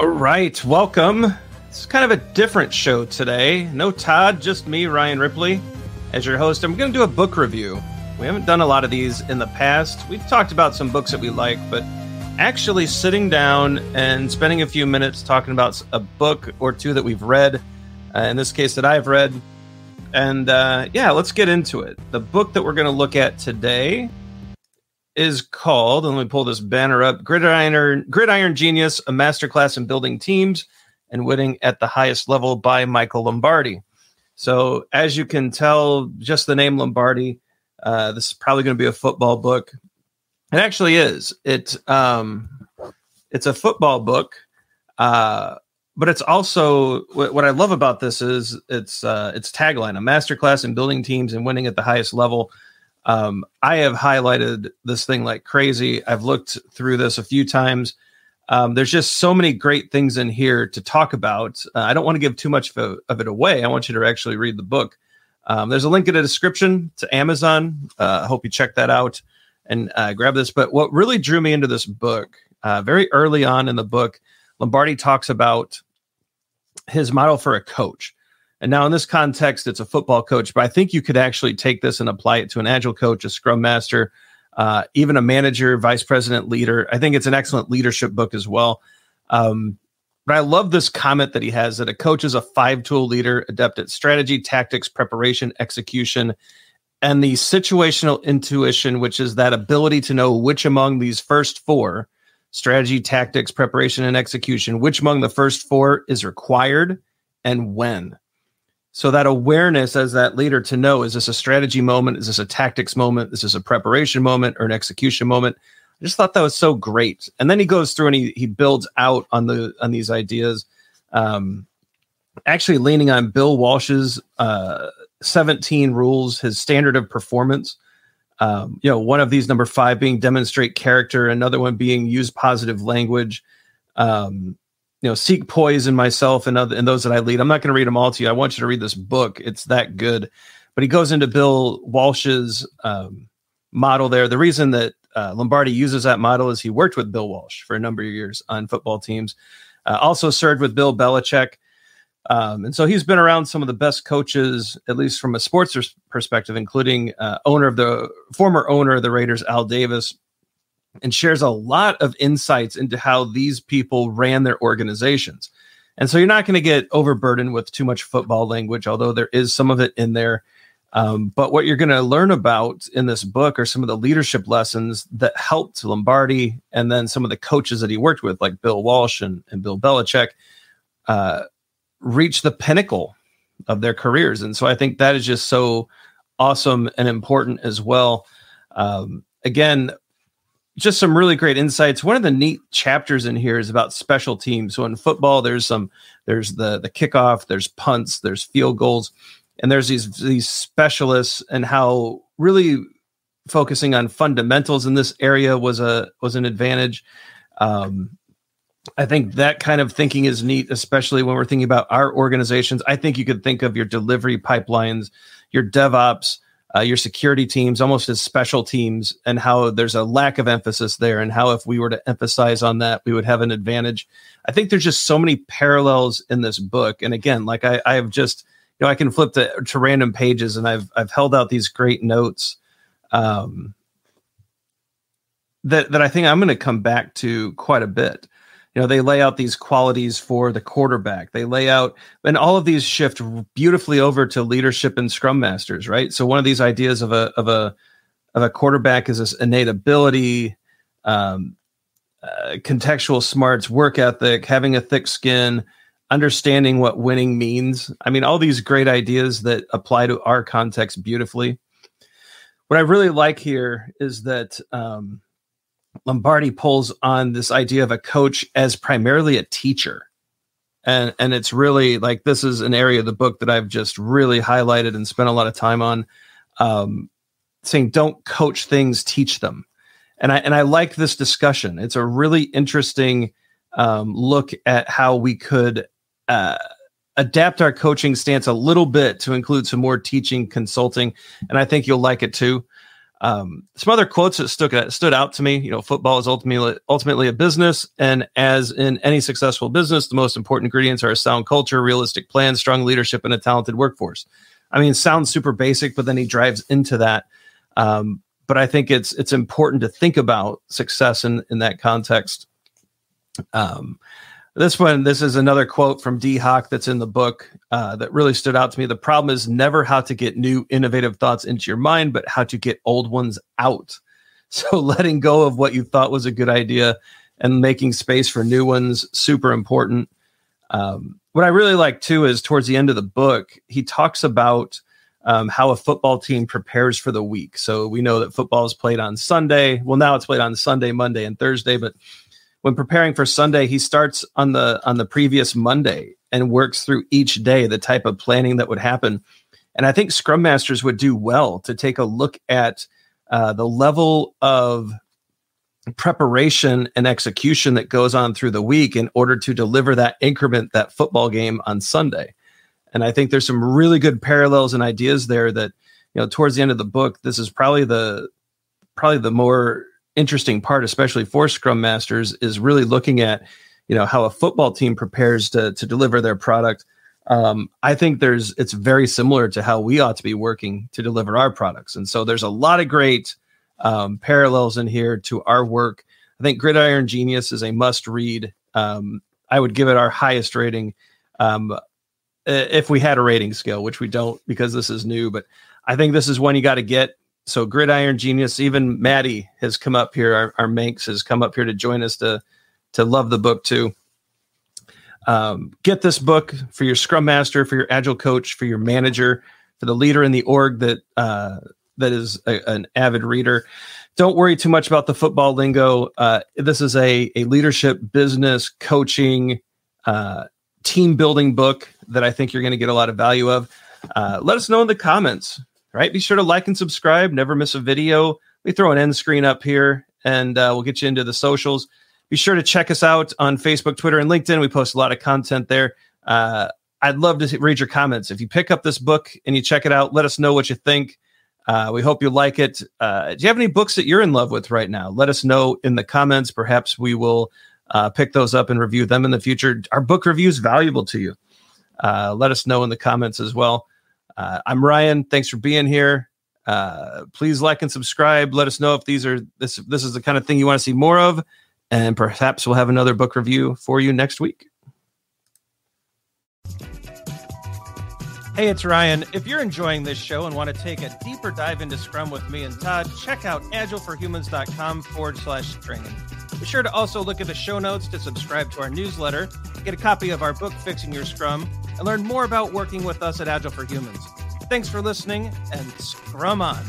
All right, welcome. It's kind of a different show today. No Todd, just me, Ryan Ripley, as your host. I'm going to do a book review. We haven't done a lot of these in the past. We've talked about some books that we like, but actually sitting down and spending a few minutes talking about a book or two that we've read, uh, in this case, that I've read. And uh, yeah, let's get into it. The book that we're going to look at today is called, and let me pull this banner up Gridiron, Gridiron Genius, a masterclass in building teams and winning at the highest level by Michael Lombardi. So, as you can tell, just the name Lombardi, uh, this is probably going to be a football book. It actually is. It um, it's a football book, uh, but it's also what, what I love about this is it's uh, its tagline: a masterclass in building teams and winning at the highest level. Um, I have highlighted this thing like crazy. I've looked through this a few times. Um, there's just so many great things in here to talk about. Uh, I don't want to give too much of, of, it away. I want you to actually read the book. Um, there's a link in the description to Amazon. Uh, I hope you check that out and uh, grab this. But what really drew me into this book, uh, very early on in the book, Lombardi talks about his model for a coach. And now, in this context, it's a football coach, but I think you could actually take this and apply it to an agile coach, a scrum master, uh, even a manager, vice president, leader. I think it's an excellent leadership book as well. Um, but I love this comment that he has that a coach is a five tool leader, adept at strategy, tactics, preparation, execution, and the situational intuition, which is that ability to know which among these first four strategy, tactics, preparation, and execution, which among the first four is required and when. So that awareness as that leader to know is this a strategy moment? Is this a tactics moment? Is this a preparation moment or an execution moment? I just thought that was so great. And then he goes through and he he builds out on the on these ideas. Um, actually leaning on Bill Walsh's uh, 17 rules, his standard of performance. Um, you know, one of these number five being demonstrate character, another one being use positive language. Um, you know, seek poise in myself and other and those that I lead. I'm not going to read them all to you. I want you to read this book. It's that good. But he goes into Bill Walsh's um, model there. The reason that uh, Lombardi uses that model is he worked with Bill Walsh for a number of years on football teams. Uh, also served with Bill Belichick. Um, and so he's been around some of the best coaches, at least from a sports perspective, including uh, owner of the former owner of the Raiders, Al Davis, and shares a lot of insights into how these people ran their organizations. And so you're not going to get overburdened with too much football language, although there is some of it in there. Um, but what you're going to learn about in this book are some of the leadership lessons that helped Lombardi and then some of the coaches that he worked with, like Bill Walsh and, and Bill Belichick, uh, reach the pinnacle of their careers. And so I think that is just so awesome and important as well. Um, again, just some really great insights. One of the neat chapters in here is about special teams. So in football, there's some there's the the kickoff, there's punts, there's field goals, and there's these these specialists and how really focusing on fundamentals in this area was a was an advantage. Um, I think that kind of thinking is neat, especially when we're thinking about our organizations. I think you could think of your delivery pipelines, your DevOps, uh, your security teams almost as special teams and how there's a lack of emphasis there and how if we were to emphasize on that we would have an advantage. I think there's just so many parallels in this book. And again like i i have just you know i can flip to, to random pages and i've i've held out these great notes um that that i think i'm going to come back to quite a bit you know they lay out these qualities for the quarterback. They lay out and all of these shift beautifully over to leadership and scrum masters right? So one of these ideas of a of a of a quarterback is this innate ability um, uh, contextual smarts work ethic having a thick skin understanding what winning means. I mean all these great ideas that apply to our context beautifully. What i really like here is that um, Lombardi pulls on this idea of a coach as primarily a teacher. And and it's really like this is an area of the book that I've just really highlighted and spent a lot of time on. Um, saying don't coach things, teach them. And I and I like this discussion. It's a really interesting um, look at how we could uh, adapt our coaching stance a little bit to include some more teaching, consulting, and I think you'll like it too. Um, some other quotes that stood stood out to me. You know, football is ultimately ultimately a business, and as in any successful business, the most important ingredients are a sound culture, realistic plan, strong leadership, and a talented workforce. I mean, sounds super basic, but then he drives into that. Um, but I think it's it's important to think about success in in that context. Um, this one, this is another quote from Dee Hock that's in the book uh, that really stood out to me. The problem is never how to get new, innovative thoughts into your mind, but how to get old ones out. So letting go of what you thought was a good idea and making space for new ones super important. Um, what I really like too is towards the end of the book, he talks about um, how a football team prepares for the week. So we know that football is played on Sunday. Well, now it's played on Sunday, Monday, and Thursday, but when preparing for Sunday, he starts on the on the previous Monday and works through each day the type of planning that would happen. And I think Scrum Masters would do well to take a look at uh, the level of preparation and execution that goes on through the week in order to deliver that increment, that football game on Sunday. And I think there's some really good parallels and ideas there that, you know, towards the end of the book, this is probably the probably the more interesting part, especially for Scrum Masters, is really looking at you know how a football team prepares to to deliver their product. Um, I think there's it's very similar to how we ought to be working to deliver our products, and so there's a lot of great um, parallels in here to our work. I think Gridiron Genius is a must read. Um, I would give it our highest rating um, if we had a rating scale, which we don't because this is new. But I think this is one you got to get so gridiron genius even maddie has come up here our, our manx has come up here to join us to to love the book too. Um, get this book for your scrum master for your agile coach for your manager for the leader in the org that uh, that is a, an avid reader. Don't worry too much about the football lingo. Uh, this is a, a leadership business coaching uh, team building book that i think you're going to get a lot of value of. Uh, let us know in the comments right? Be sure to like and subscribe. Never miss a video. We throw an end screen up here and uh, we'll get you into the socials. Be sure to check us out on Facebook, Twitter, and LinkedIn. We post a lot of content there. Uh, I'd love to read your comments. If you pick up this book and you check it out, let us know what you think. Uh, we hope you like it. Uh, do you have any books that you're in love with right now? Let us know in the comments. Perhaps we will uh, pick those up and review them in the future. Our book review is valuable to you. Uh, let us know in the comments as well. Uh, I'm Ryan. Thanks for being here. Uh, please like and subscribe. Let us know if these are this this is the kind of thing you want to see more of, and perhaps we'll have another book review for you next week. Hey, it's Ryan. If you're enjoying this show and want to take a deeper dive into Scrum with me and Todd, check out agileforhumans.com forward slash training. Be sure to also look at the show notes to subscribe to our newsletter, get a copy of our book, Fixing Your Scrum, and learn more about working with us at Agile for Humans. Thanks for listening and scrum on.